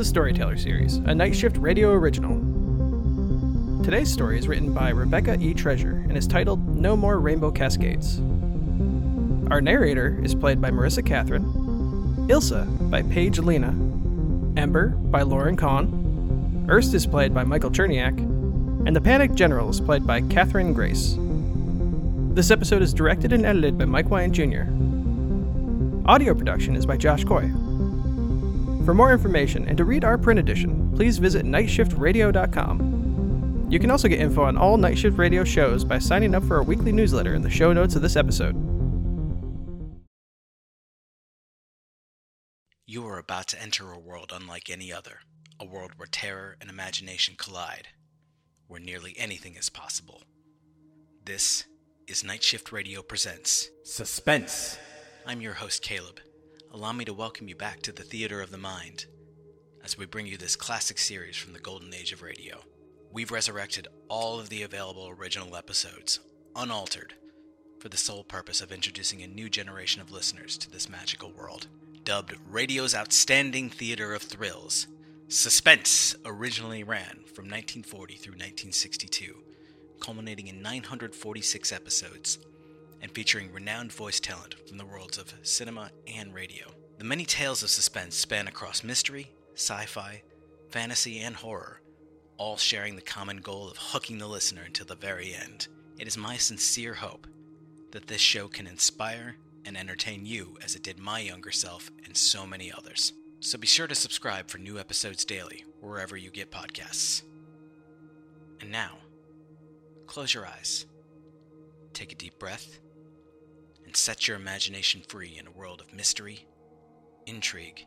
The Storyteller series, a night shift radio original. Today's story is written by Rebecca E. Treasure and is titled No More Rainbow Cascades. Our narrator is played by Marissa Kathrine, Ilsa by Paige Alena, Ember by Lauren Kong, Urst is played by Michael Cherniak, and the Panic General is played by Catherine Grace. This episode is directed and edited by Mike Wyatt Jr. Audio production is by Josh Coy. For more information and to read our print edition, please visit nightshiftradio.com. You can also get info on all Night Shift Radio shows by signing up for our weekly newsletter in the show notes of this episode. You are about to enter a world unlike any other, a world where terror and imagination collide, where nearly anything is possible. This is Night Shift Radio Presents Suspense. I'm your host, Caleb. Allow me to welcome you back to the Theater of the Mind as we bring you this classic series from the golden age of radio. We've resurrected all of the available original episodes, unaltered, for the sole purpose of introducing a new generation of listeners to this magical world. Dubbed radio's outstanding theater of thrills, Suspense originally ran from 1940 through 1962, culminating in 946 episodes and featuring renowned voice talent from the worlds of cinema and radio. The many tales of suspense span across mystery, sci fi, fantasy, and horror, all sharing the common goal of hooking the listener until the very end. It is my sincere hope that this show can inspire and entertain you as it did my younger self and so many others. So be sure to subscribe for new episodes daily, wherever you get podcasts. And now, close your eyes, take a deep breath and set your imagination free in a world of mystery, intrigue,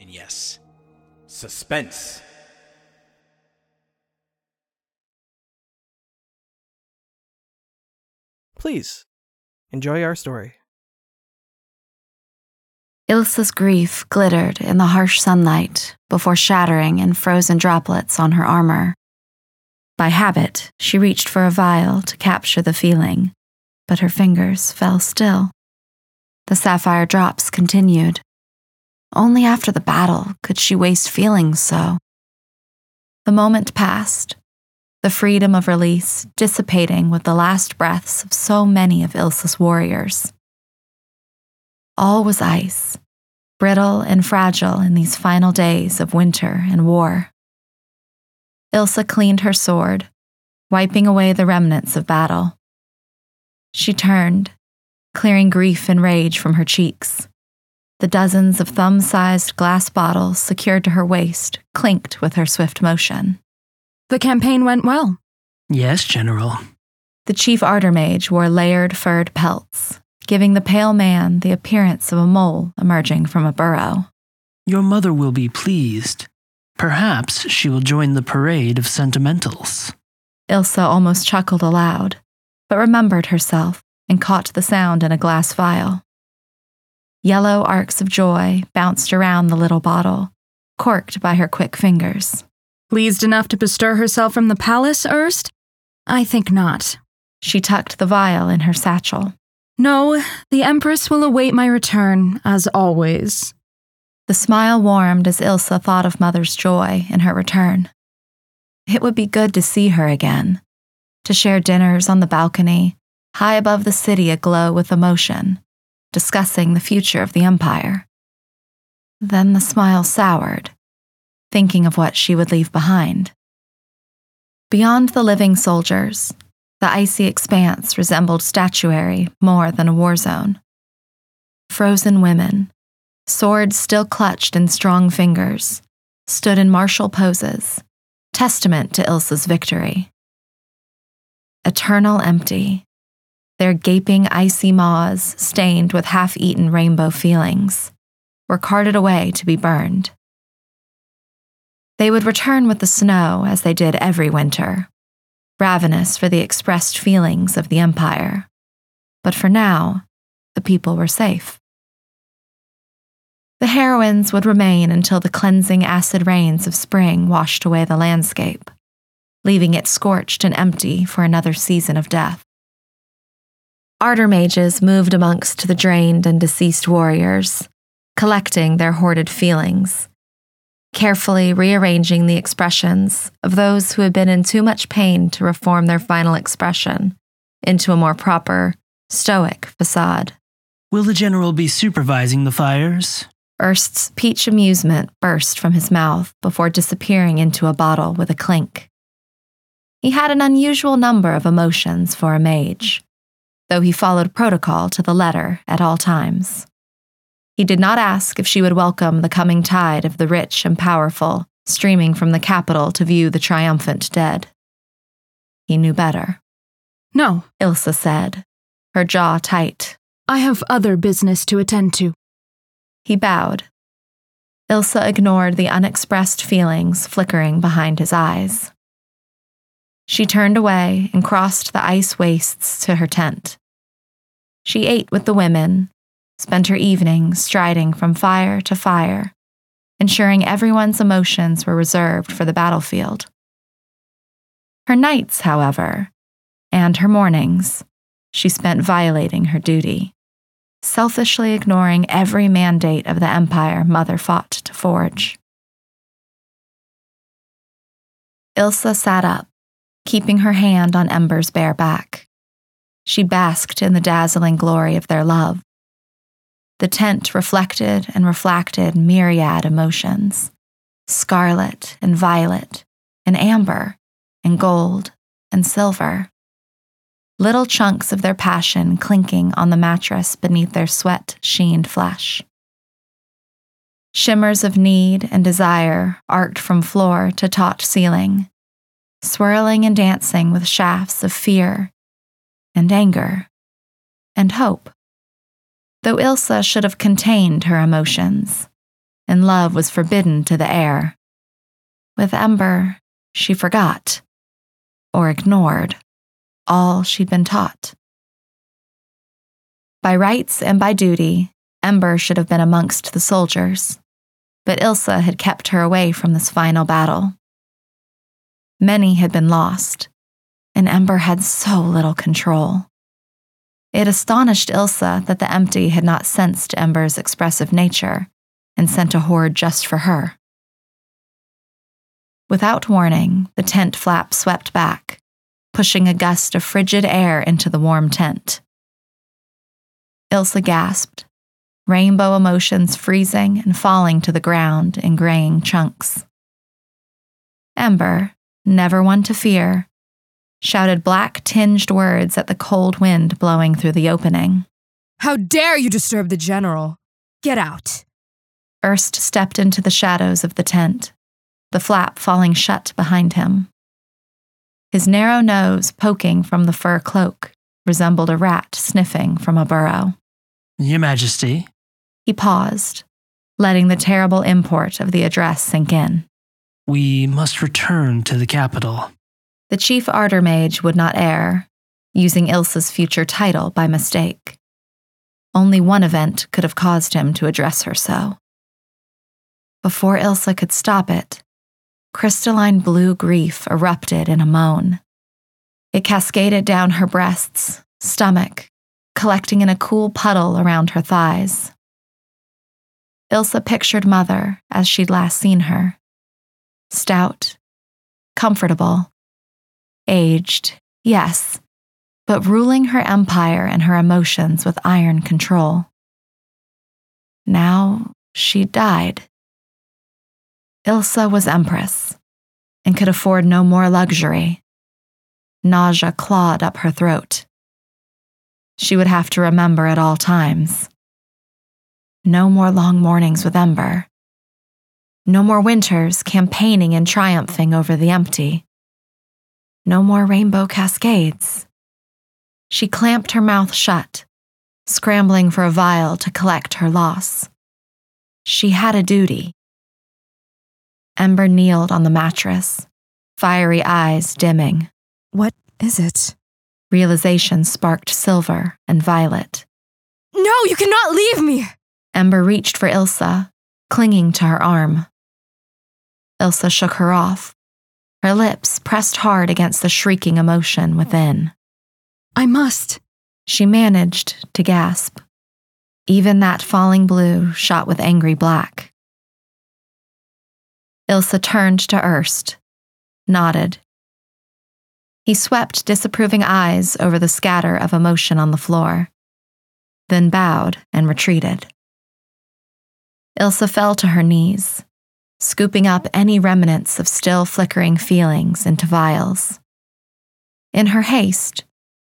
and yes, Suspense. Please, enjoy our story. Ilsa's grief glittered in the harsh sunlight before shattering in frozen droplets on her armor. By habit, she reached for a vial to capture the feeling, but her fingers fell still. The sapphire drops continued. Only after the battle could she waste feelings so. The moment passed, the freedom of release dissipating with the last breaths of so many of Ilsa's warriors. All was ice, brittle and fragile in these final days of winter and war. Ilsa cleaned her sword, wiping away the remnants of battle. She turned, clearing grief and rage from her cheeks. The dozens of thumb sized glass bottles secured to her waist clinked with her swift motion. The campaign went well. Yes, General. The chief artermage wore layered furred pelts, giving the pale man the appearance of a mole emerging from a burrow. Your mother will be pleased. Perhaps she will join the parade of sentimentals. Ilsa almost chuckled aloud, but remembered herself and caught the sound in a glass vial. Yellow arcs of joy bounced around the little bottle, corked by her quick fingers. Pleased enough to bestir herself from the palace, Urst? I think not. She tucked the vial in her satchel. No, the Empress will await my return, as always. The smile warmed as Ilsa thought of Mother's joy in her return. It would be good to see her again, to share dinners on the balcony, high above the city aglow with emotion, discussing the future of the Empire. Then the smile soured, thinking of what she would leave behind. Beyond the living soldiers, the icy expanse resembled statuary more than a war zone. Frozen women, swords still clutched in strong fingers, stood in martial poses, testament to Ilsa's victory. Eternal empty, their gaping icy maws stained with half eaten rainbow feelings, were carted away to be burned. They would return with the snow as they did every winter, ravenous for the expressed feelings of the Empire. But for now, the people were safe. The heroines would remain until the cleansing acid rains of spring washed away the landscape, leaving it scorched and empty for another season of death. Artermages moved amongst the drained and deceased warriors, collecting their hoarded feelings, carefully rearranging the expressions of those who had been in too much pain to reform their final expression into a more proper, stoic facade. Will the general be supervising the fires? Urst's peach amusement burst from his mouth before disappearing into a bottle with a clink. He had an unusual number of emotions for a mage, though he followed protocol to the letter at all times. He did not ask if she would welcome the coming tide of the rich and powerful streaming from the capital to view the triumphant dead. He knew better. No, Ilsa said, her jaw tight. I have other business to attend to. He bowed. Ilsa ignored the unexpressed feelings flickering behind his eyes. She turned away and crossed the ice wastes to her tent. She ate with the women, spent her evenings striding from fire to fire, ensuring everyone's emotions were reserved for the battlefield. Her nights, however, and her mornings, she spent violating her duty, selfishly ignoring every mandate of the empire Mother fought to forge. Ilsa sat up, keeping her hand on Ember's bare back. She basked in the dazzling glory of their love. The tent reflected and reflected myriad emotions scarlet and violet, and amber, and gold, and silver. Little chunks of their passion clinking on the mattress beneath their sweat sheened flesh. Shimmers of need and desire arced from floor to taut ceiling, swirling and dancing with shafts of fear and anger and hope. Though Ilsa should have contained her emotions, and love was forbidden to the air, with Ember, she forgot or ignored all she'd been taught. By rights and by duty, Ember should have been amongst the soldiers, but Ilsa had kept her away from this final battle. Many had been lost, and Ember had so little control. It astonished Ilsa that the empty had not sensed Ember's expressive nature and sent a horde just for her. Without warning, the tent flap swept back, pushing a gust of frigid air into the warm tent. Ilsa gasped, rainbow emotions freezing and falling to the ground in graying chunks. Ember, never one to fear, shouted black tinged words at the cold wind blowing through the opening. How dare you disturb the general? Get out. Urst stepped into the shadows of the tent, the flap falling shut behind him. His narrow nose poking from the fur cloak resembled a rat sniffing from a burrow. Your Majesty. He paused, letting the terrible import of the address sink in. We must return to the capital. The chief Artermage would not err, using Ilsa's future title by mistake. Only one event could have caused him to address her so. Before Ilsa could stop it, crystalline blue grief erupted in a moan. It cascaded down her breasts, stomach, collecting in a cool puddle around her thighs. Ilsa pictured Mother as she'd last seen her stout, comfortable, aged, yes, but ruling her empire and her emotions with iron control. Now she died. Ilsa was empress and could afford no more luxury. Nausea clawed up her throat. She would have to remember at all times. No more long mornings with Ember. No more winters campaigning and triumphing over the empty. No more rainbow cascades. She clamped her mouth shut, scrambling for a vial to collect her loss. She had a duty. Ember kneeled on the mattress, fiery eyes dimming. What is it? Realization sparked silver and violet. No, you cannot leave me! Ember reached for Ilsa, clinging to her arm. Ilsa shook her off, her lips pressed hard against the shrieking emotion within. I must. She managed to gasp. Even that falling blue shot with angry black. Ilsa turned to Urst, nodded. He swept disapproving eyes over the scatter of emotion on the floor, then bowed and retreated. Ilsa fell to her knees, scooping up any remnants of still flickering feelings into vials. In her haste,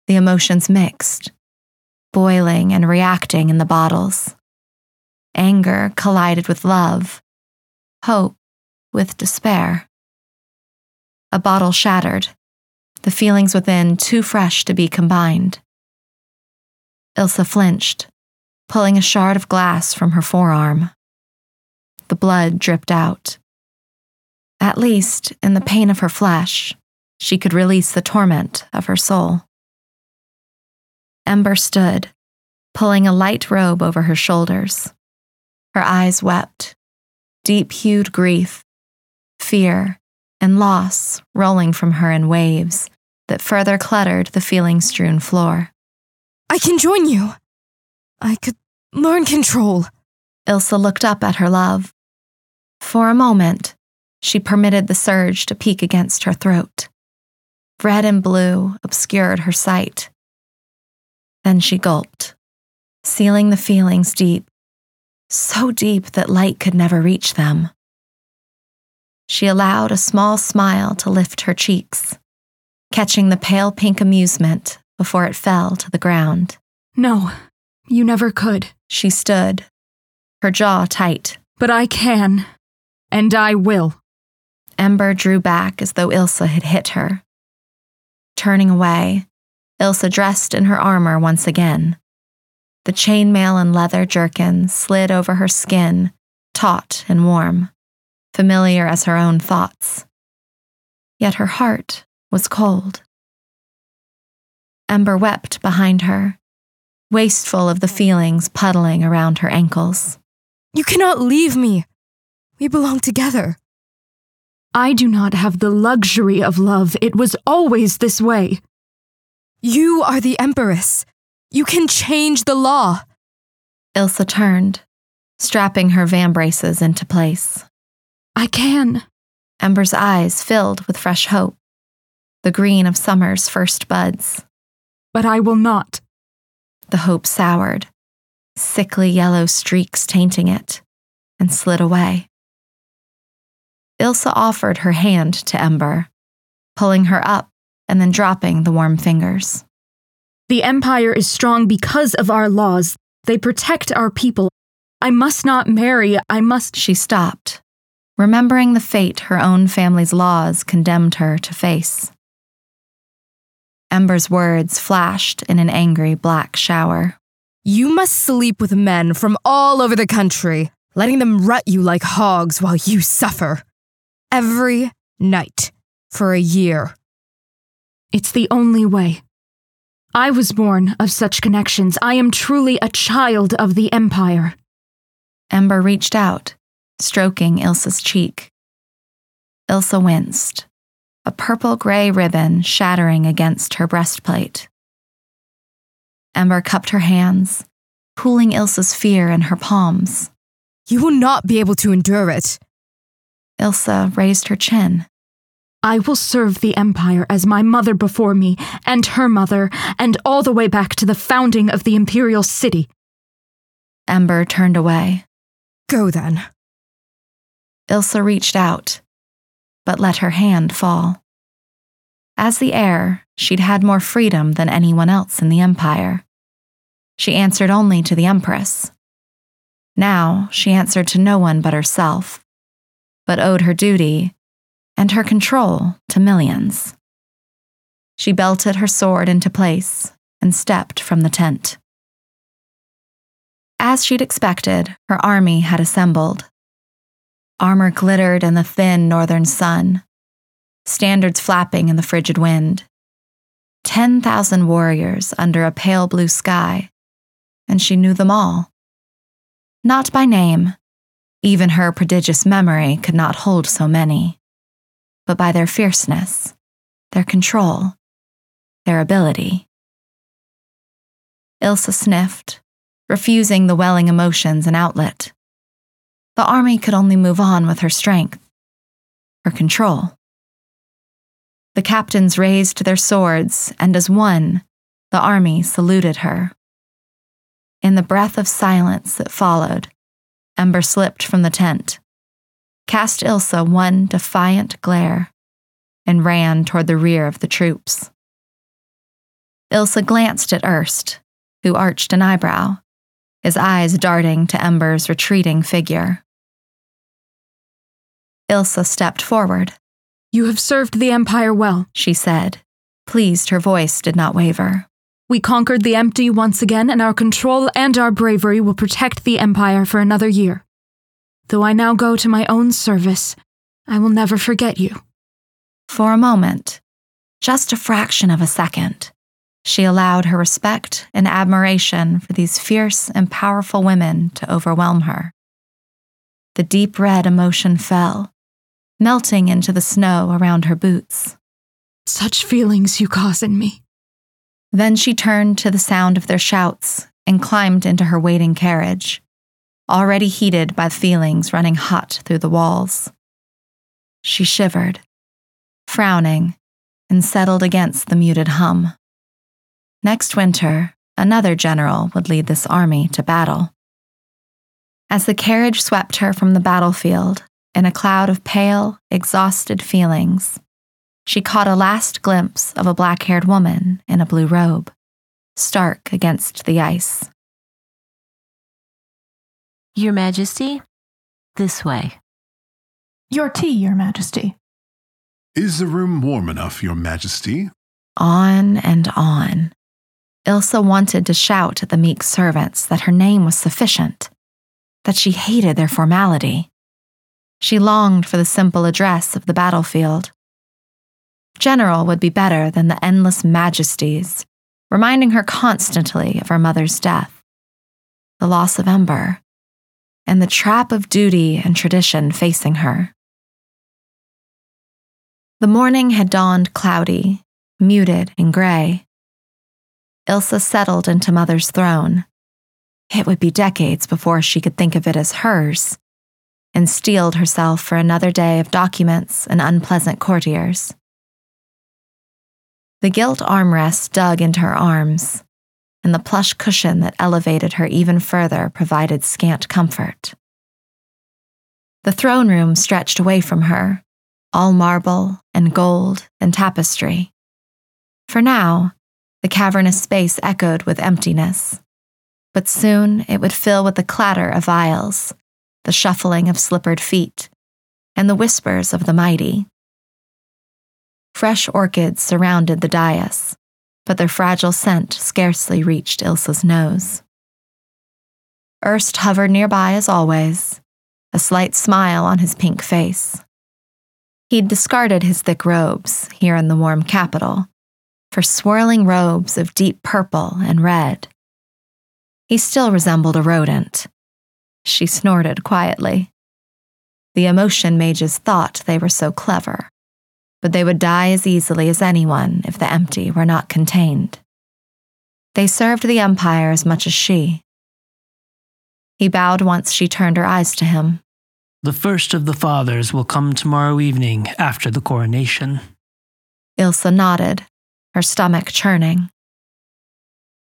the emotions mixed, boiling and reacting in the bottles. Anger collided with love, hope with despair. A bottle shattered, the feelings within too fresh to be combined. Ilsa flinched, pulling a shard of glass from her forearm. The blood dripped out. At least, in the pain of her flesh, she could release the torment of her soul. Ember stood, pulling a light robe over her shoulders. Her eyes wept, deep hued grief, fear, and loss rolling from her in waves that further cluttered the feeling strewn floor. I can join you. I could learn control. Ilsa looked up at her love. For a moment, she permitted the surge to peek against her throat. Red and blue obscured her sight. Then she gulped, sealing the feelings deep, so deep that light could never reach them. She allowed a small smile to lift her cheeks, catching the pale pink amusement before it fell to the ground. No, you never could. She stood, her jaw tight. But I can, and I will. Ember drew back as though Ilsa had hit her. Turning away, Ilsa dressed in her armor once again. The chainmail and leather jerkin slid over her skin, taut and warm familiar as her own thoughts. Yet her heart was cold. Ember wept behind her, wasteful of the feelings puddling around her ankles. You cannot leave me. We belong together. I do not have the luxury of love. It was always this way. You are the Empress. You can change the law. Ilsa turned, strapping her vambraces into place. I can. Ember's eyes filled with fresh hope, the green of summer's first buds. But I will not. The hope soured, sickly yellow streaks tainting it, and slid away. Ilsa offered her hand to Ember, pulling her up and then dropping the warm fingers. The Empire is strong because of our laws. They protect our people. I must not marry. I must. She stopped, remembering the fate her own family's laws condemned her to face. Ember's words flashed in an angry black shower. You must sleep with men from all over the country, letting them rut you like hogs while you suffer. Every night for a year. It's the only way. I was born of such connections. I am truly a child of the Empire. Ember reached out, stroking Ilsa's cheek. Ilsa winced, a purple gray ribbon shattering against her breastplate. Ember cupped her hands, cooling Ilsa's fear in her palms. You will not be able to endure it. Ilsa raised her chin. I will serve the Empire as my mother before me, and her mother, and all the way back to the founding of the Imperial City. Ember turned away. Go then. Ilsa reached out, but let her hand fall. As the heir, she'd had more freedom than anyone else in the Empire. She answered only to the Empress. Now she answered to no one but herself, but owed her duty and her control to millions. She belted her sword into place and stepped from the tent. As she'd expected, her army had assembled. Armor glittered in the thin northern sun, standards flapping in the frigid wind. 10,000 warriors under a pale blue sky, and she knew them all. Not by name, even her prodigious memory could not hold so many, but by their fierceness, their control, their ability. Ilsa sniffed, refusing the welling emotions an outlet. The army could only move on with her strength. her control. The captains raised their swords, and as one, the army saluted her. In the breath of silence that followed, Ember slipped from the tent, cast Ilsa one defiant glare, and ran toward the rear of the troops. Ilsa glanced at Urst, who arched an eyebrow, his eyes darting to Ember's retreating figure. Ilsa stepped forward. You have served the Empire well, she said, pleased her voice did not waver. We conquered the empty once again, and our control and our bravery will protect the Empire for another year. Though I now go to my own service, I will never forget you. For a moment, just a fraction of a second, she allowed her respect and admiration for these fierce and powerful women to overwhelm her. The deep red emotion fell, melting into the snow around her boots. Such feelings you cause in me. Then she turned to the sound of their shouts and climbed into her waiting carriage, already heated by feelings running hot through the walls. She shivered, frowning, and settled against the muted hum. Next winter, another general would lead this army to battle. As the carriage swept her from the battlefield in a cloud of pale, exhausted feelings, she caught a last glimpse of a black haired woman in a blue robe, stark against the ice. Your Majesty, this way. Your tea, Your Majesty. Is the room warm enough, Your Majesty? On and on. Ilsa wanted to shout at the meek servants that her name was sufficient, that she hated their formality. She longed for the simple address of the battlefield. General would be better than the endless majesties, reminding her constantly of her mother's death, the loss of Ember, and the trap of duty and tradition facing her. The morning had dawned cloudy, muted and gray. Ilsa settled into Mother's throne. It would be decades before she could think of it as hers, and steeled herself for another day of documents and unpleasant courtiers. The gilt armrest dug into her arms, and the plush cushion that elevated her even further provided scant comfort. The throne room stretched away from her, all marble and gold and tapestry. For now, the cavernous space echoed with emptiness. But soon it would fill with the clatter of vials, the shuffling of slippered feet, and the whispers of the mighty. Fresh orchids surrounded the dais, but their fragile scent scarcely reached Ilsa's nose. Urst hovered nearby as always, a slight smile on his pink face. He'd discarded his thick robes here in the warm capital for swirling robes of deep purple and red. He still resembled a rodent. She snorted quietly. The emotion mages thought they were so clever, but they would die as easily as anyone if the empty were not contained. They served the Empire as much as she. He bowed once she turned her eyes to him. The first of the fathers will come tomorrow evening after the coronation. Ilsa nodded, her stomach churning.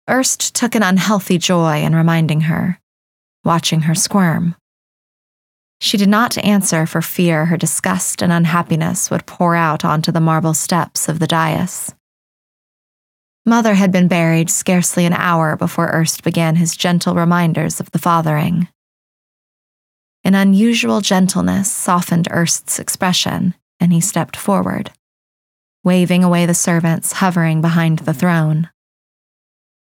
Urst took an unhealthy joy in reminding her, watching her squirm. She did not answer for fear her disgust and unhappiness would pour out onto the marble steps of the dais. Mother had been buried scarcely an hour before Urst began his gentle reminders of the fathering. An unusual gentleness softened Urst's expression, and he stepped forward waving away the servants hovering behind the throne.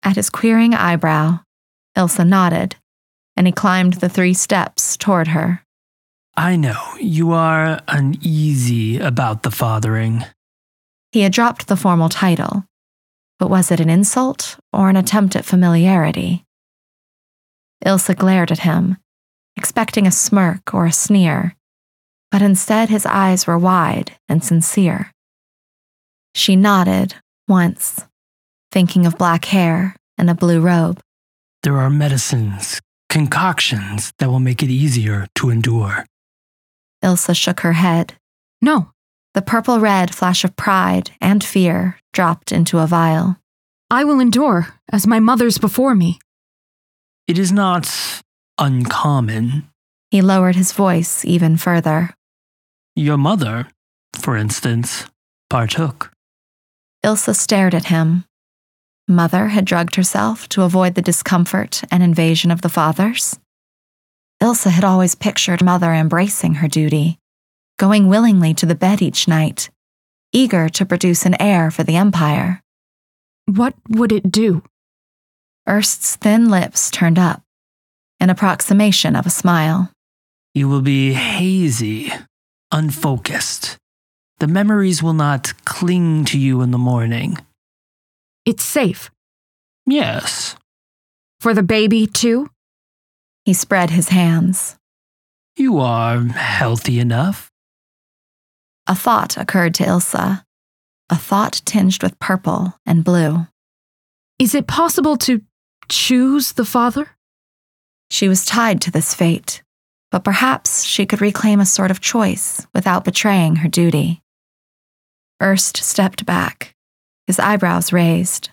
At his queering eyebrow, Ilsa nodded, and he climbed the three steps toward her. I know you are uneasy about the fathering. He had dropped the formal title, but was it an insult or an attempt at familiarity? Ilsa glared at him, expecting a smirk or a sneer, but instead his eyes were wide and sincere. She nodded once, thinking of black hair and a blue robe. There are medicines, concoctions that will make it easier to endure. Ilsa shook her head, No. The purple red flash of pride and fear dropped into a vial. I will endure, as my mothers before me. It is not uncommon. He lowered his voice even further. Your mother, for instance, partook. Ilsa stared at him. Mother had drugged herself to avoid the discomfort and invasion of the fathers. Ilsa had always pictured Mother embracing her duty, going willingly to the bed each night, eager to produce an heir for the Empire. What would it do? Urst's thin lips turned up, an approximation of a smile. You will be hazy, unfocused. The memories will not cling to you in the morning. It's safe. Yes. For the baby, too? He spread his hands. You are healthy enough. A thought occurred to Ilsa, a thought tinged with purple and blue. Is it possible to choose the father? She was tied to this fate, but perhaps she could reclaim a sort of choice without betraying her duty. Urst stepped back, his eyebrows raised.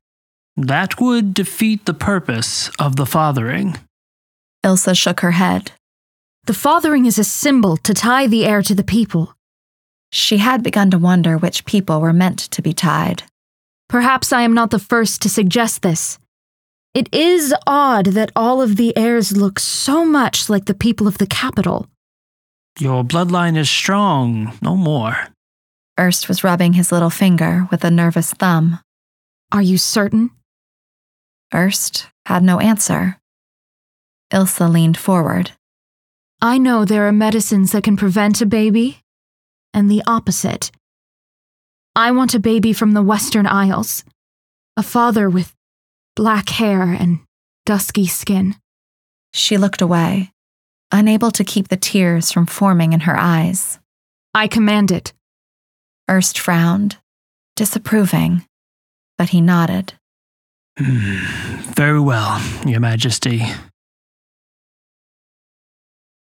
That would defeat the purpose of the fathering. Ilsa shook her head. The fathering is a symbol to tie the heir to the people. She had begun to wonder which people were meant to be tied. Perhaps I am not the first to suggest this. It is odd that all of the heirs look so much like the people of the capital. Your bloodline is strong, no more. Urst was rubbing his little finger with a nervous thumb. Are you certain? Urst had no answer. Ilsa leaned forward. I know there are medicines that can prevent a baby, and the opposite. I want a baby from the Western Isles, a father with black hair and dusky skin. She looked away, unable to keep the tears from forming in her eyes. I command it. Urst frowned, disapproving, but he nodded. Hmm, very well, Your Majesty.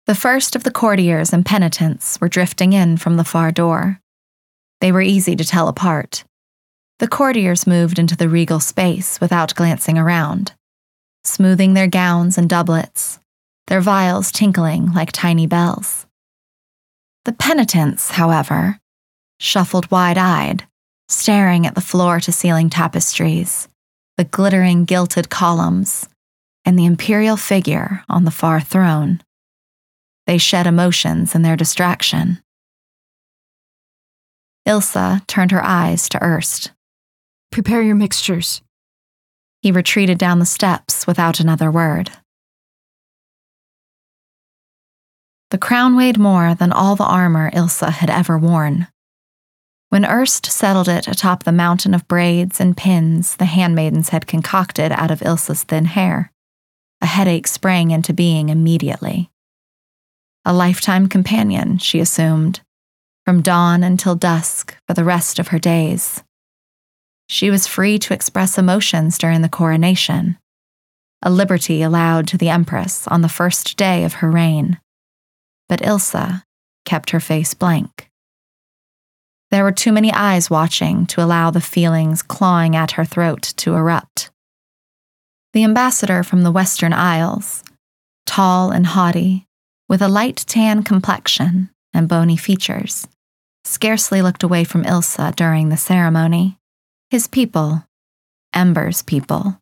The first of the courtiers and penitents were drifting in from the far door. They were easy to tell apart. The courtiers moved into the regal space without glancing around, smoothing their gowns and doublets, their vials tinkling like tiny bells. The penitents, however, shuffled wide eyed, staring at the floor to ceiling tapestries, the glittering gilded columns, and the imperial figure on the far throne. They shed emotions in their distraction. Ilsa turned her eyes to Urst. Prepare your mixtures. He retreated down the steps without another word. The crown weighed more than all the armor Ilsa had ever worn. When Urst settled it atop the mountain of braids and pins the handmaidens had concocted out of Ilsa's thin hair, a headache sprang into being immediately. A lifetime companion, she assumed, from dawn until dusk for the rest of her days. She was free to express emotions during the coronation, a liberty allowed to the Empress on the first day of her reign. But Ilsa kept her face blank. There were too many eyes watching to allow the feelings clawing at her throat to erupt. The ambassador from the Western Isles, tall and haughty, with a light tan complexion and bony features, scarcely looked away from Ilsa during the ceremony. His people, Ember's people,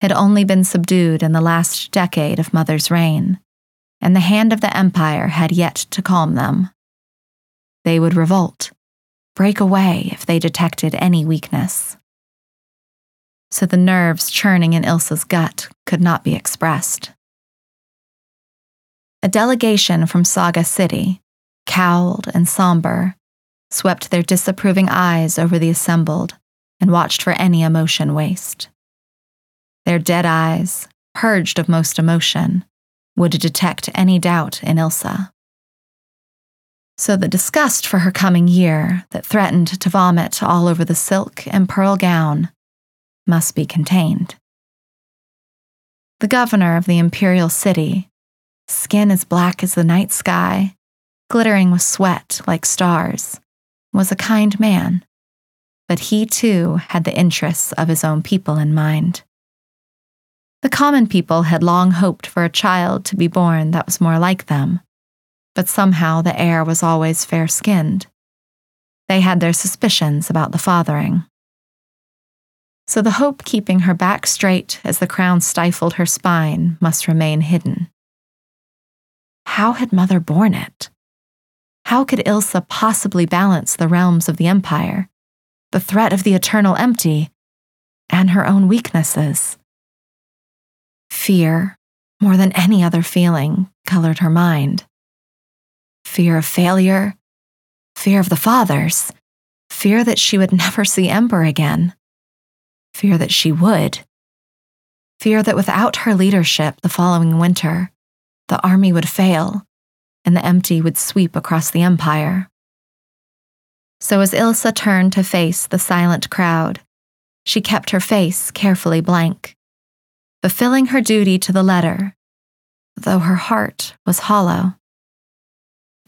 had only been subdued in the last decade of Mother's reign, and the hand of the Empire had yet to calm them. They would revolt, break away if they detected any weakness. So the nerves churning in Ilsa's gut could not be expressed. A delegation from Saga City, cowled and somber, swept their disapproving eyes over the assembled and watched for any emotion waste. Their dead eyes, purged of most emotion, would detect any doubt in Ilsa. So the disgust for her coming year that threatened to vomit all over the silk and pearl gown must be contained. The governor of the imperial city, skin as black as the night sky, glittering with sweat like stars, was a kind man, but he too had the interests of his own people in mind. The common people had long hoped for a child to be born that was more like them, but somehow the heir was always fair skinned. They had their suspicions about the fathering. So the hope keeping her back straight as the crown stifled her spine must remain hidden. How had Mother borne it? How could Ilsa possibly balance the realms of the Empire, the threat of the eternal empty, and her own weaknesses? Fear, more than any other feeling, colored her mind. Fear of failure, fear of the fathers, fear that she would never see Ember again, fear that she would, fear that without her leadership the following winter, the army would fail and the empty would sweep across the empire. So as Ilsa turned to face the silent crowd, she kept her face carefully blank, fulfilling her duty to the letter, though her heart was hollow.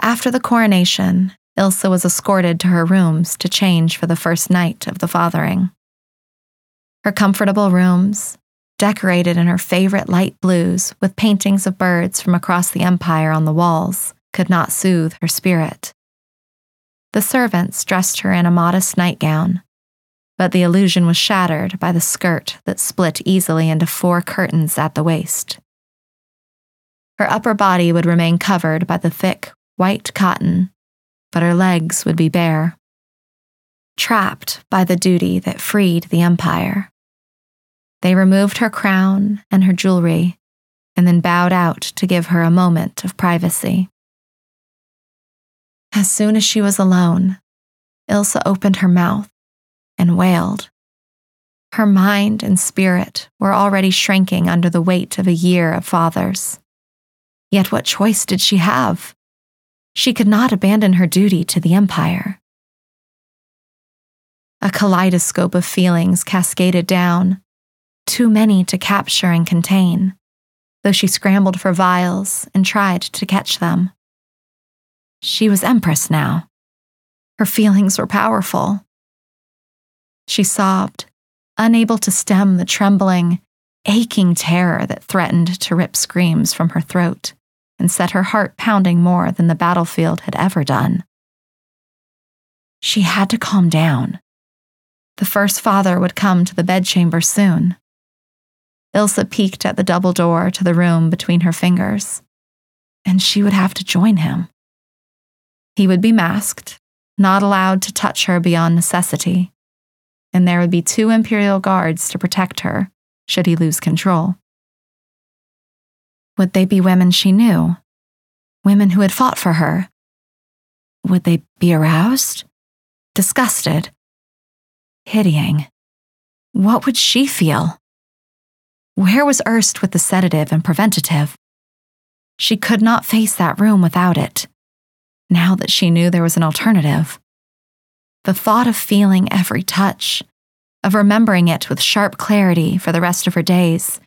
After the coronation, Ilsa was escorted to her rooms to change for the first night of the fathering. Her comfortable rooms, decorated in her favorite light blues with paintings of birds from across the empire on the walls, could not soothe her spirit. The servants dressed her in a modest nightgown, but the illusion was shattered by the skirt that split easily into four curtains at the waist. Her upper body would remain covered by the thick, white cotton, but her legs would be bare. Trapped by the duty that freed the empire. They removed her crown and her jewelry and then bowed out to give her a moment of privacy. As soon as she was alone, Ilsa opened her mouth and wailed. Her mind and spirit were already shrinking under the weight of a year of fathers. Yet what choice did she have? She could not abandon her duty to the Empire. A kaleidoscope of feelings cascaded down, too many to capture and contain, though she scrambled for vials and tried to catch them. She was Empress now. Her feelings were powerful. She sobbed, unable to stem the trembling, aching terror that threatened to rip screams from her throat and set her heart pounding more than the battlefield had ever done. She had to calm down. The first father would come to the bedchamber soon. Ilsa peeked at the double door to the room between her fingers, and she would have to join him. He would be masked, not allowed to touch her beyond necessity, and there would be two Imperial guards to protect her should he lose control. Would they be women she knew? Women who had fought for her? Would they be aroused? Disgusted? Pitying? What would she feel? Where was Urst with the sedative and preventative? She could not face that room without it, now that she knew there was an alternative. The thought of feeling every touch, of remembering it with sharp clarity for the rest of her days,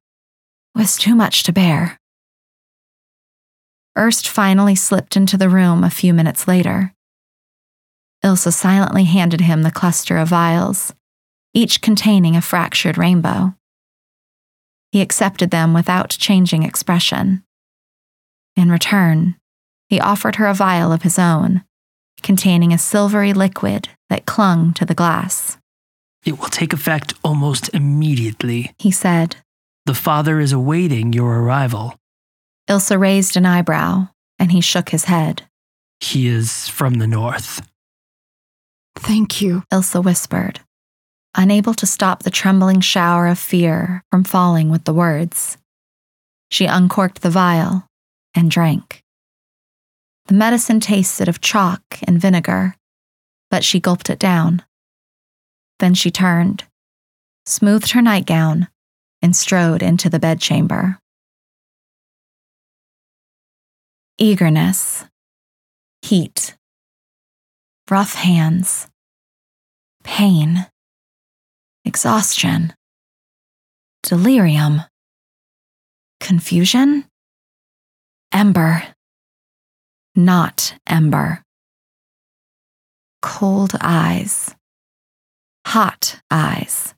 was too much to bear. Urst finally slipped into the room a few minutes later. Ilsa silently handed him the cluster of vials, each containing a fractured rainbow. He accepted them without changing expression. In return, he offered her a vial of his own, containing a silvery liquid that clung to the glass. It will take effect almost immediately, he said. The father is awaiting your arrival. Ilsa raised an eyebrow, and he shook his head. He is from the north. Thank you, Ilsa whispered unable to stop the trembling shower of fear from falling with the words. She uncorked the vial and drank. The medicine tasted of chalk and vinegar, but she gulped it down. Then she turned, smoothed her nightgown, and strode into the bedchamber. Eagerness, heat, rough hands, pain exhaustion, delirium, confusion, ember. not ember. Cold eyes, hot eyes,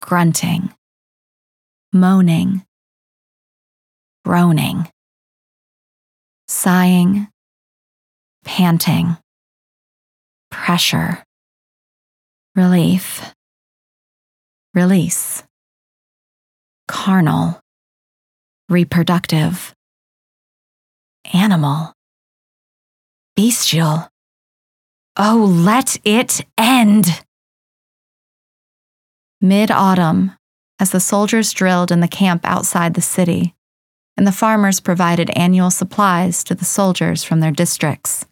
grunting, moaning, groaning, sighing, panting, pressure, relief, release, carnal, reproductive, animal, bestial. Oh, let it end! Mid autumn, as the soldiers drilled in the camp outside the city, and the farmers provided annual supplies to the soldiers from their districts,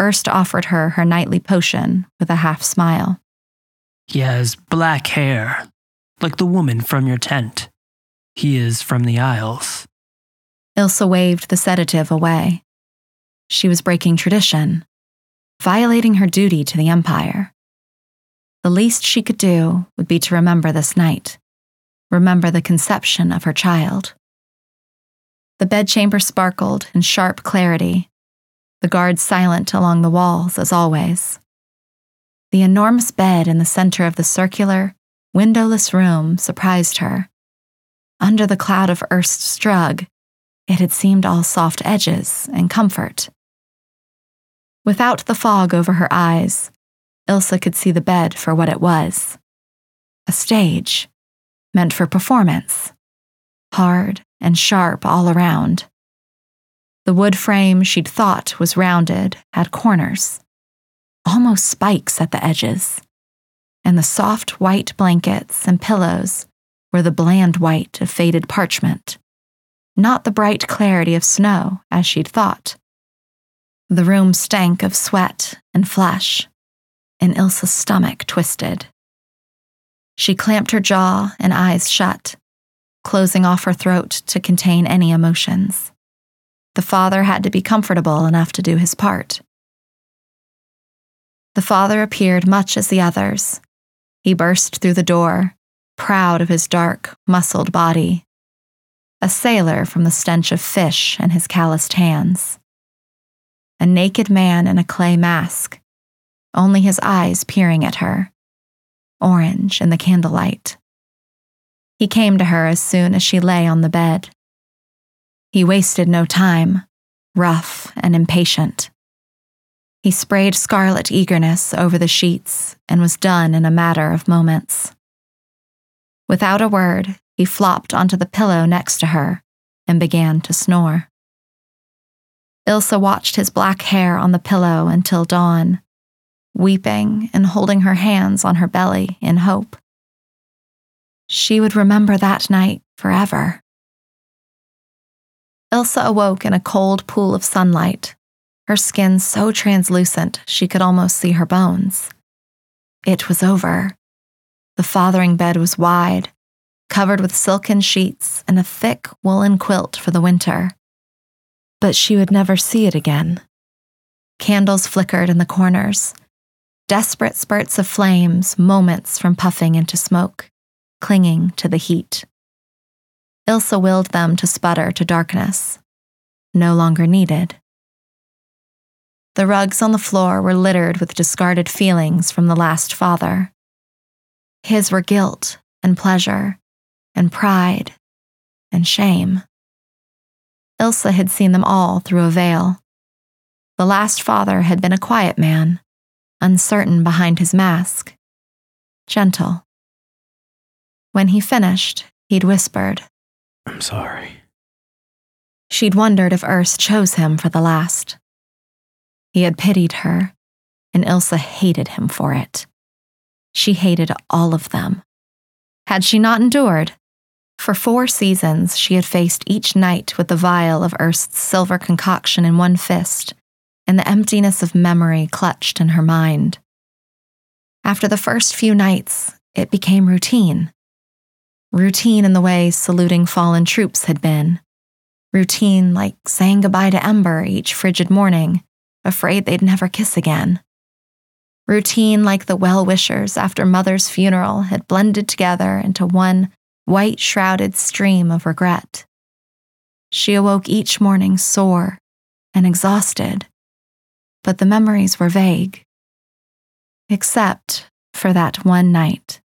Urst offered her her nightly potion with a half smile. He has black hair, like the woman from your tent. He is from the Isles. Ilsa waved the sedative away. She was breaking tradition, violating her duty to the Empire. The least she could do would be to remember this night, remember the conception of her child. The bedchamber sparkled in sharp clarity, the guards silent along the walls as always. The enormous bed in the center of the circular, windowless room surprised her. Under the cloud of Urst's drug, it had seemed all soft edges and comfort. Without the fog over her eyes, Ilsa could see the bed for what it was a stage, meant for performance, hard and sharp all around. The wood frame she'd thought was rounded had corners, almost spikes at the edges, and the soft white blankets and pillows were the bland white of faded parchment, not the bright clarity of snow as she'd thought. The room stank of sweat and flesh, and Ilsa's stomach twisted. She clamped her jaw and eyes shut, closing off her throat to contain any emotions. The father had to be comfortable enough to do his part. The father appeared much as the others. He burst through the door, proud of his dark, muscled body. A sailor from the stench of fish and his calloused hands. A naked man in a clay mask, only his eyes peering at her, orange in the candlelight. He came to her as soon as she lay on the bed. He wasted no time, rough and impatient. He sprayed scarlet eagerness over the sheets and was done in a matter of moments. Without a word, he flopped onto the pillow next to her and began to snore. Ilsa watched his black hair on the pillow until dawn, weeping and holding her hands on her belly in hope. She would remember that night forever. Ilsa awoke in a cold pool of sunlight, her skin so translucent she could almost see her bones. It was over. The fathering bed was wide, covered with silken sheets and a thick woolen quilt for the winter. But she would never see it again. Candles flickered in the corners, desperate spurts of flames, moments from puffing into smoke, clinging to the heat. Ilsa willed them to sputter to darkness. No longer needed. The rugs on the floor were littered with discarded feelings from the last father. His were guilt and pleasure and pride and shame. Ilsa had seen them all through a veil. The last father had been a quiet man, uncertain behind his mask, gentle. When he finished, he'd whispered, I'm sorry. She'd wondered if Urst chose him for the last. He had pitied her, and Ilsa hated him for it. She hated all of them. Had she not endured? For four seasons, she had faced each night with the vial of Urst's silver concoction in one fist and the emptiness of memory clutched in her mind. After the first few nights, it became routine routine in the way saluting fallen troops had been, routine like saying goodbye to Ember each frigid morning, afraid they'd never kiss again. Routine like the well wishers after Mother's funeral had blended together into one white shrouded stream of regret. She awoke each morning sore and exhausted, but the memories were vague. Except for that one night.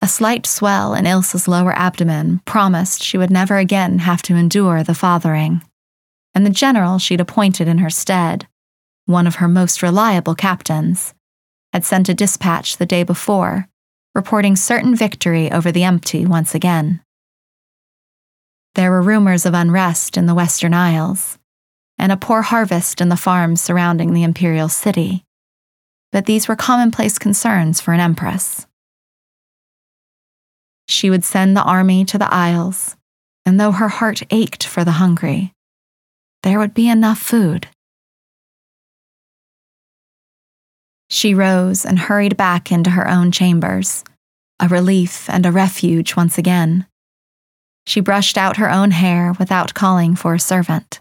A slight swell in Ilsa's lower abdomen promised she would never again have to endure the fathering, and the general she'd appointed in her stead, one of her most reliable captains, had sent a dispatch the day before, reporting certain victory over the empty once again. There were rumors of unrest in the Western Isles, and a poor harvest in the farms surrounding the imperial city, but these were commonplace concerns for an empress. She would send the army to the Isles, and though her heart ached for the hungry, there would be enough food. She rose and hurried back into her own chambers, a relief and a refuge once again. She brushed out her own hair without calling for a servant.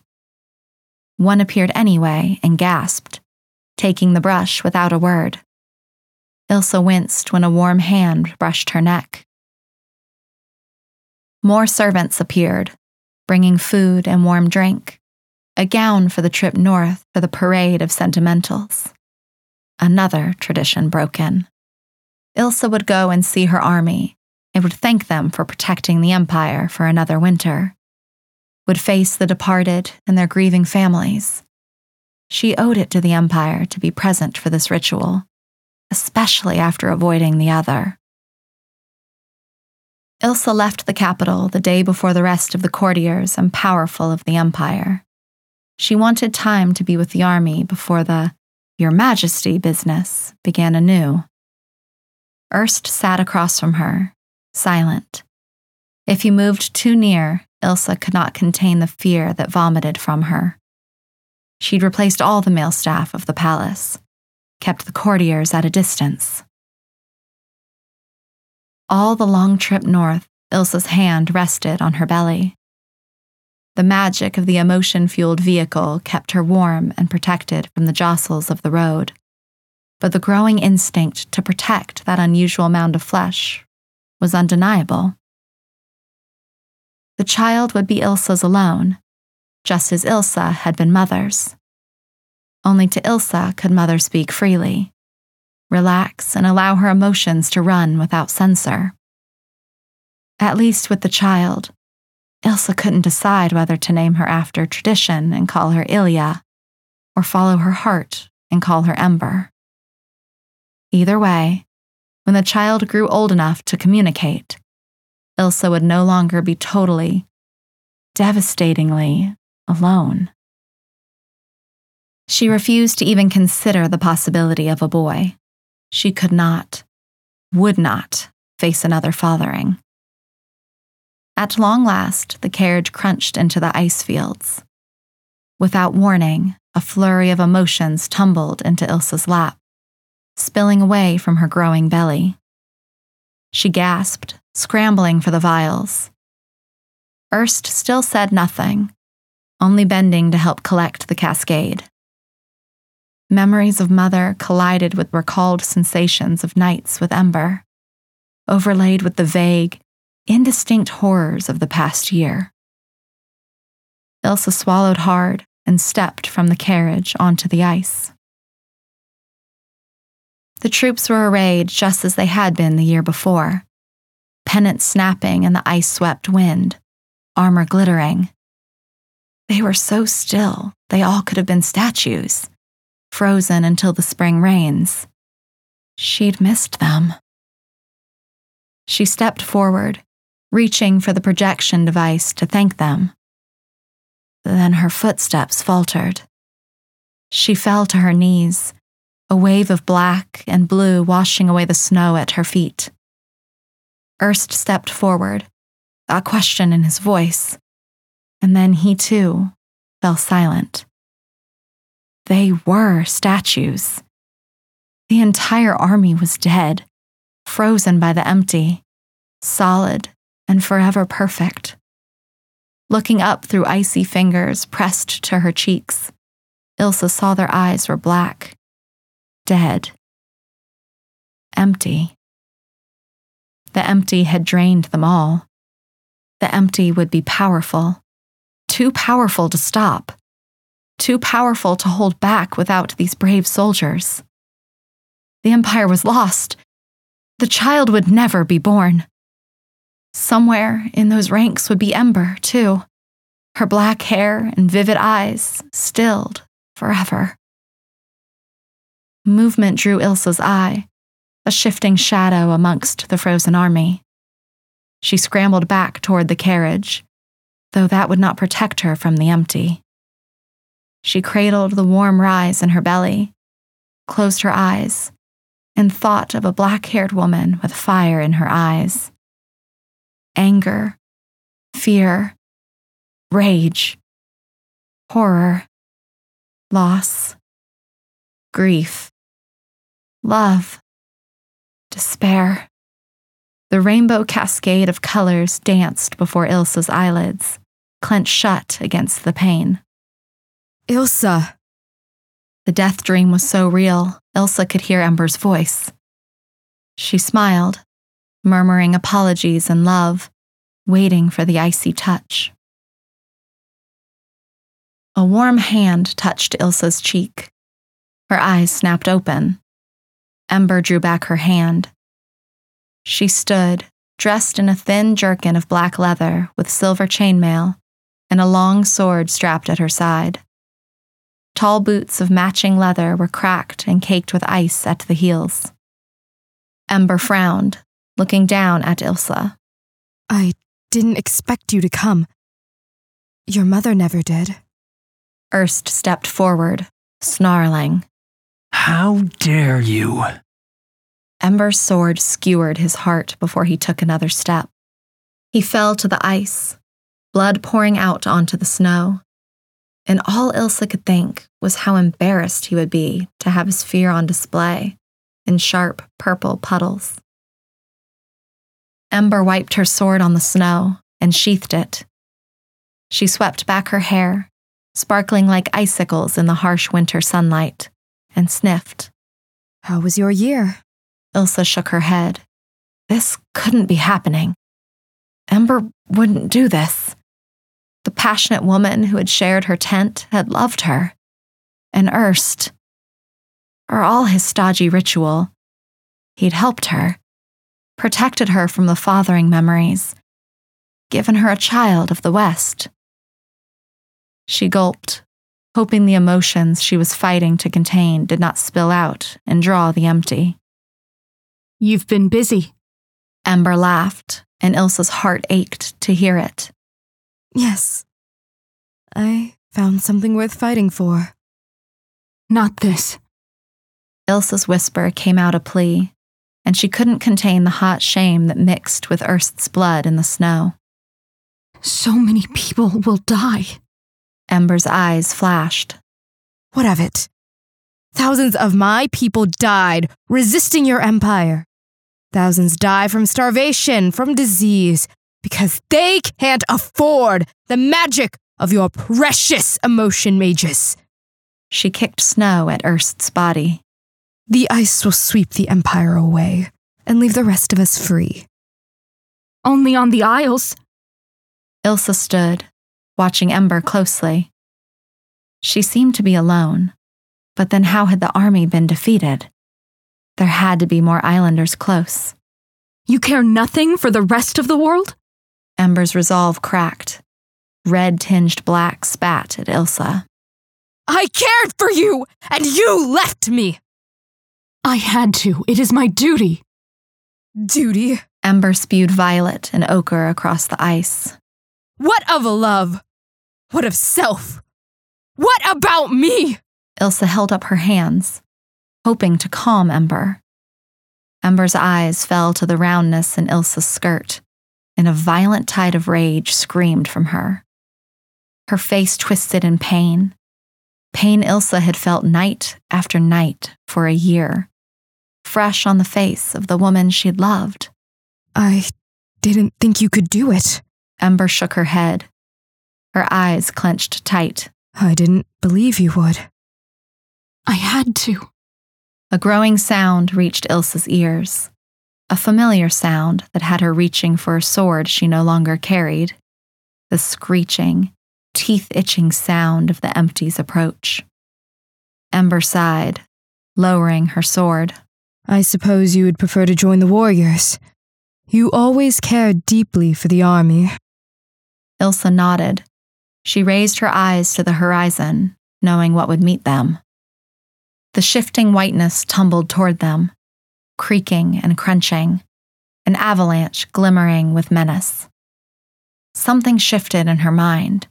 One appeared anyway and gasped, taking the brush without a word. Ilsa winced when a warm hand brushed her neck. More servants appeared, bringing food and warm drink, a gown for the trip north for the parade of sentimentals. Another tradition broken. Ilsa would go and see her army and would thank them for protecting the empire for another winter, would face the departed and their grieving families. She owed it to the empire to be present for this ritual, especially after avoiding the other. Ilsa left the capital the day before the rest of the courtiers and powerful of the empire. She wanted time to be with the army before the Your Majesty business began anew. Urst sat across from her, silent. If he moved too near, Ilsa could not contain the fear that vomited from her. She'd replaced all the male staff of the palace, kept the courtiers at a distance. All the long trip north, Ilsa's hand rested on her belly. The magic of the emotion fueled vehicle kept her warm and protected from the jostles of the road. But the growing instinct to protect that unusual mound of flesh was undeniable. The child would be Ilsa's alone, just as Ilsa had been mother's. Only to Ilsa could mother speak freely relax, and allow her emotions to run without censor. At least with the child, Ilsa couldn't decide whether to name her after tradition and call her Ilya, or follow her heart and call her Ember. Either way, when the child grew old enough to communicate, Ilsa would no longer be totally, devastatingly alone. She refused to even consider the possibility of a boy. She could not, would not, face another fathering. At long last, the carriage crunched into the ice fields. Without warning, a flurry of emotions tumbled into Ilsa's lap, spilling away from her growing belly. She gasped, scrambling for the vials. Urst still said nothing, only bending to help collect the cascade. Memories of mother collided with recalled sensations of nights with Ember, overlaid with the vague, indistinct horrors of the past year. Ilsa swallowed hard and stepped from the carriage onto the ice. The troops were arrayed just as they had been the year before pennants snapping in the ice swept wind, armor glittering. They were so still, they all could have been statues frozen until the spring rains. She'd missed them. She stepped forward, reaching for the projection device to thank them. Then her footsteps faltered. She fell to her knees, a wave of black and blue washing away the snow at her feet. Urst stepped forward, a question in his voice, and then he too fell silent. They were statues. The entire army was dead, frozen by the empty, solid and forever perfect. Looking up through icy fingers pressed to her cheeks, Ilsa saw their eyes were black, dead, empty. The empty had drained them all. The empty would be powerful, too powerful to stop, too powerful to hold back without these brave soldiers. The Empire was lost. The child would never be born. Somewhere in those ranks would be Ember, too, her black hair and vivid eyes stilled forever. Movement drew Ilsa's eye, a shifting shadow amongst the frozen army. She scrambled back toward the carriage, though that would not protect her from the empty. She cradled the warm rise in her belly, closed her eyes, and thought of a black haired woman with fire in her eyes. Anger, fear, rage, horror, loss, grief, love, despair. The rainbow cascade of colors danced before Ilsa's eyelids, clenched shut against the pain. Ilsa! The death dream was so real, Ilsa could hear Ember's voice. She smiled, murmuring apologies and love, waiting for the icy touch. A warm hand touched Ilsa's cheek. Her eyes snapped open. Ember drew back her hand. She stood, dressed in a thin jerkin of black leather with silver chainmail and a long sword strapped at her side. Tall boots of matching leather were cracked and caked with ice at the heels. Ember frowned, looking down at Ilsa. I didn't expect you to come. Your mother never did. Urst stepped forward, snarling. How dare you? Ember's sword skewered his heart before he took another step. He fell to the ice, blood pouring out onto the snow. And all Ilsa could think was how embarrassed he would be to have his fear on display in sharp purple puddles. Ember wiped her sword on the snow and sheathed it. She swept back her hair, sparkling like icicles in the harsh winter sunlight, and sniffed. How was your year? Ilsa shook her head. This couldn't be happening. Ember wouldn't do this. The passionate woman who had shared her tent had loved her. And Urst, for all his stodgy ritual, he'd helped her, protected her from the fathering memories, given her a child of the West. She gulped, hoping the emotions she was fighting to contain did not spill out and draw the empty. You've been busy. Ember laughed, and Ilsa's heart ached to hear it. Yes. I found something worth fighting for. Not this. Ilsa's whisper came out a plea, and she couldn't contain the hot shame that mixed with Urst's blood in the snow. So many people will die. Ember's eyes flashed. What of it? Thousands of my people died resisting your empire. Thousands die from starvation, from disease, because they can't afford the magic of your precious emotion mages. She kicked snow at Urst's body. The ice will sweep the Empire away and leave the rest of us free. Only on the Isles. Ilsa stood, watching Ember closely. She seemed to be alone, but then how had the army been defeated? There had to be more islanders close. You care nothing for the rest of the world? Ember's resolve cracked. Red tinged black spat at Ilsa. I cared for you, and you left me! I had to. It is my duty. Duty? Ember spewed violet and ochre across the ice. What of love? What of self? What about me? Ilsa held up her hands, hoping to calm Ember. Ember's eyes fell to the roundness in Ilsa's skirt, and a violent tide of rage screamed from her. Her face twisted in pain, pain Ilsa had felt night after night for a year, fresh on the face of the woman she'd loved. I didn't think you could do it. Ember shook her head. Her eyes clenched tight. I didn't believe you would. I had to. A growing sound reached Ilsa's ears. A familiar sound that had her reaching for a sword she no longer carried. The screeching, teeth itching sound of the empty's approach. Ember sighed, lowering her sword. I suppose you would prefer to join the warriors. You always cared deeply for the army. Ilsa nodded. She raised her eyes to the horizon, knowing what would meet them. The shifting whiteness tumbled toward them, creaking and crunching, an avalanche glimmering with menace. Something shifted in her mind,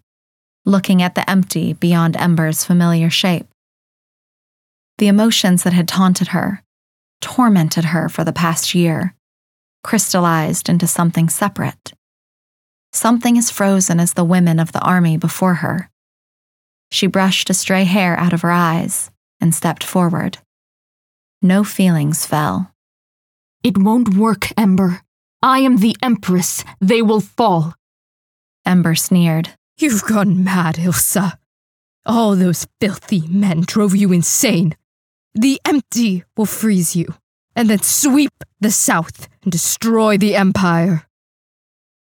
looking at the empty beyond Ember's familiar shape. The emotions that had taunted her, tormented her for the past year, crystallized into something separate. Something as frozen as the women of the army before her. She brushed a stray hair out of her eyes and stepped forward. No feelings fell. It won't work, Ember. I am the Empress. They will fall. Ember sneered. You've gone mad, Ilsa. All those filthy men drove you insane. The empty will freeze you, and then sweep the south and destroy the empire.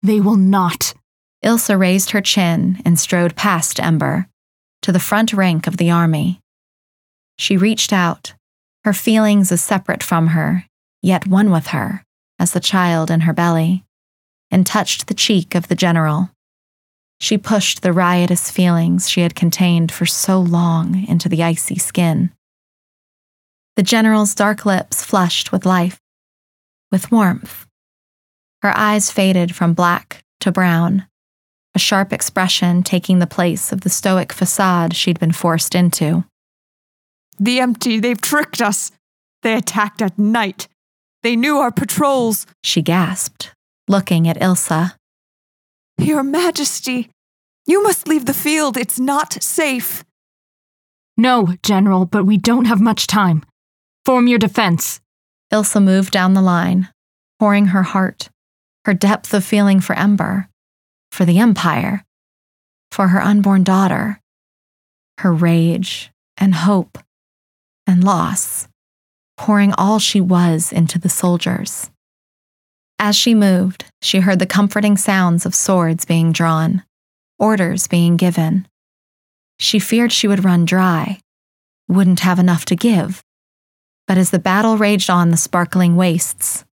They will not. Ilsa raised her chin and strode past Ember to the front rank of the army. She reached out, her feelings as separate from her, yet one with her, as the child in her belly, and touched the cheek of the general. She pushed the riotous feelings she had contained for so long into the icy skin. The general's dark lips flushed with life, with warmth. Her eyes faded from black to brown, a sharp expression taking the place of the stoic facade she'd been forced into. The empty, they've tricked us. They attacked at night. They knew our patrols. She gasped, looking at Ilsa. Your Majesty, you must leave the field. It's not safe. No, General, but we don't have much time. Form your defense. Ilsa moved down the line, pouring her heart, her depth of feeling for Ember, for the Empire, for her unborn daughter, her rage and hope and loss, pouring all she was into the soldiers. As she moved, she heard the comforting sounds of swords being drawn, orders being given. She feared she would run dry, wouldn't have enough to give. But as the battle raged on the sparkling wastes,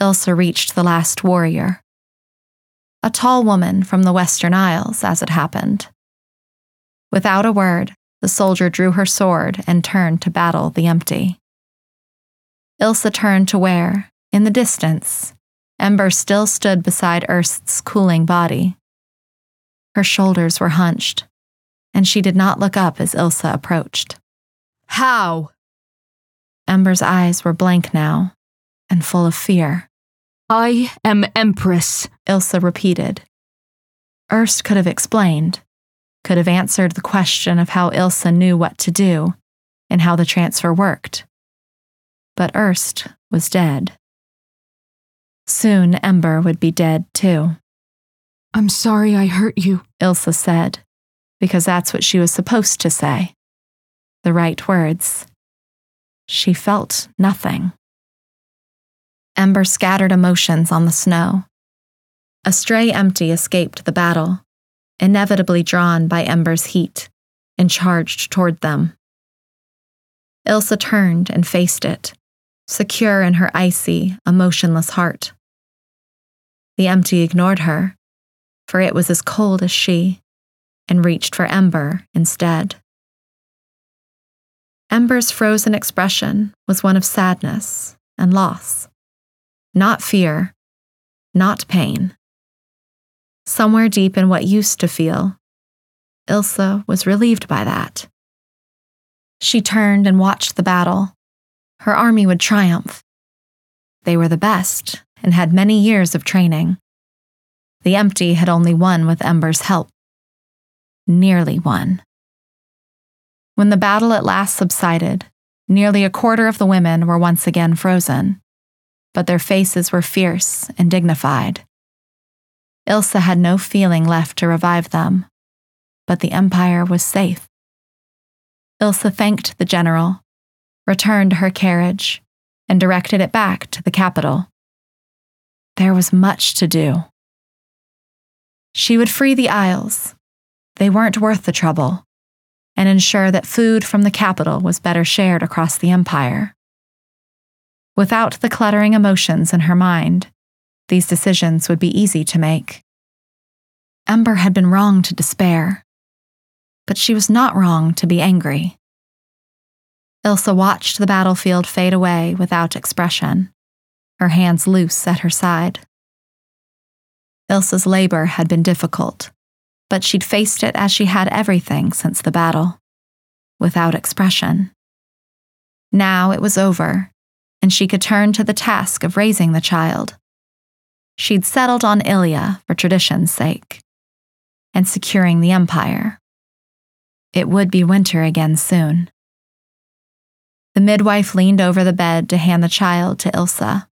Ilsa reached the last warrior. A tall woman from the Western Isles, as it happened. Without a word, the soldier drew her sword and turned to battle the empty. Ilsa turned to where, in the distance, Ember still stood beside Urst's cooling body. Her shoulders were hunched, and she did not look up as Ilsa approached. How? Ember's eyes were blank now, and full of fear. I am Empress, Ilsa repeated. Urst could have explained, could have answered the question of how Ilsa knew what to do and how the transfer worked. But Urst was dead. Soon Ember would be dead too. I'm sorry I hurt you, Ilsa said, because that's what she was supposed to say. The right words. She felt nothing. Ember scattered emotions on the snow. A stray empty escaped the battle, inevitably drawn by Ember's heat, and charged toward them. Ilsa turned and faced it, secure in her icy, emotionless heart. The empty ignored her, for it was as cold as she, and reached for Ember instead. Ember's frozen expression was one of sadness and loss, not fear, not pain. Somewhere deep in what used to feel, Ilsa was relieved by that. She turned and watched the battle. Her army would triumph. They were the best and had many years of training. The empty had only won with Ember's help. Nearly won. When the battle at last subsided, nearly a quarter of the women were once again frozen, but their faces were fierce and dignified. Ilsa had no feeling left to revive them, but the Empire was safe. Ilsa thanked the general, returned to her carriage, and directed it back to the capital. There was much to do. She would free the Isles, they weren't worth the trouble, and ensure that food from the capital was better shared across the empire. Without the cluttering emotions in her mind, these decisions would be easy to make. Ember had been wrong to despair, but she was not wrong to be angry. Ilsa watched the battlefield fade away without expression, her hands loose at her side. Ilsa's labor had been difficult, but she'd faced it as she had everything since the battle, without expression. Now it was over, and she could turn to the task of raising the child. She'd settled on Ilya for tradition's sake, and securing the empire. It would be winter again soon. The midwife leaned over the bed to hand the child to Ilsa.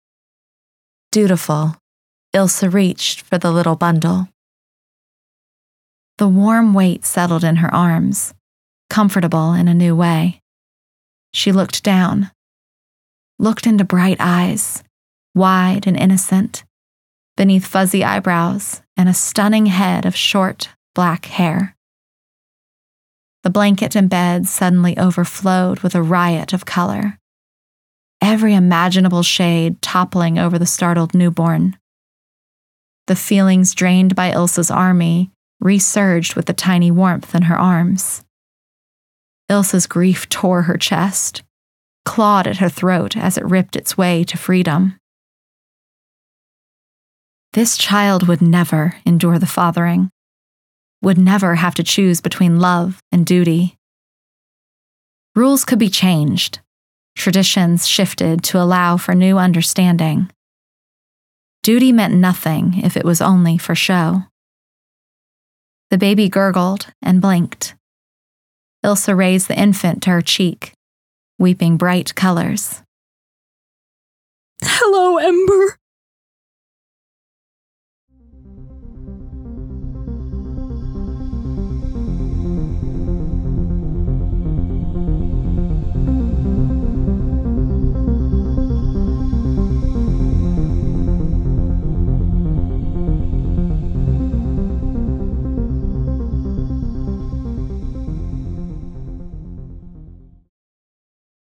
Dutiful, Ilsa reached for the little bundle. The warm weight settled in her arms, comfortable in a new way. She looked down, looked into bright eyes, wide and innocent, beneath fuzzy eyebrows and a stunning head of short, black hair. The blanket and bed suddenly overflowed with a riot of color. Every imaginable shade toppling over the startled newborn. The feelings drained by Ilsa's army resurged with the tiny warmth in her arms. Ilsa's grief tore her chest, clawed at her throat as it ripped its way to freedom. This child would never endure the fathering, would never have to choose between love and duty. Rules could be changed, traditions shifted to allow for new understanding. Duty meant nothing if it was only for show. The baby gurgled and blinked. Ilsa raised the infant to her cheek, weeping bright colors. Hello, Ember.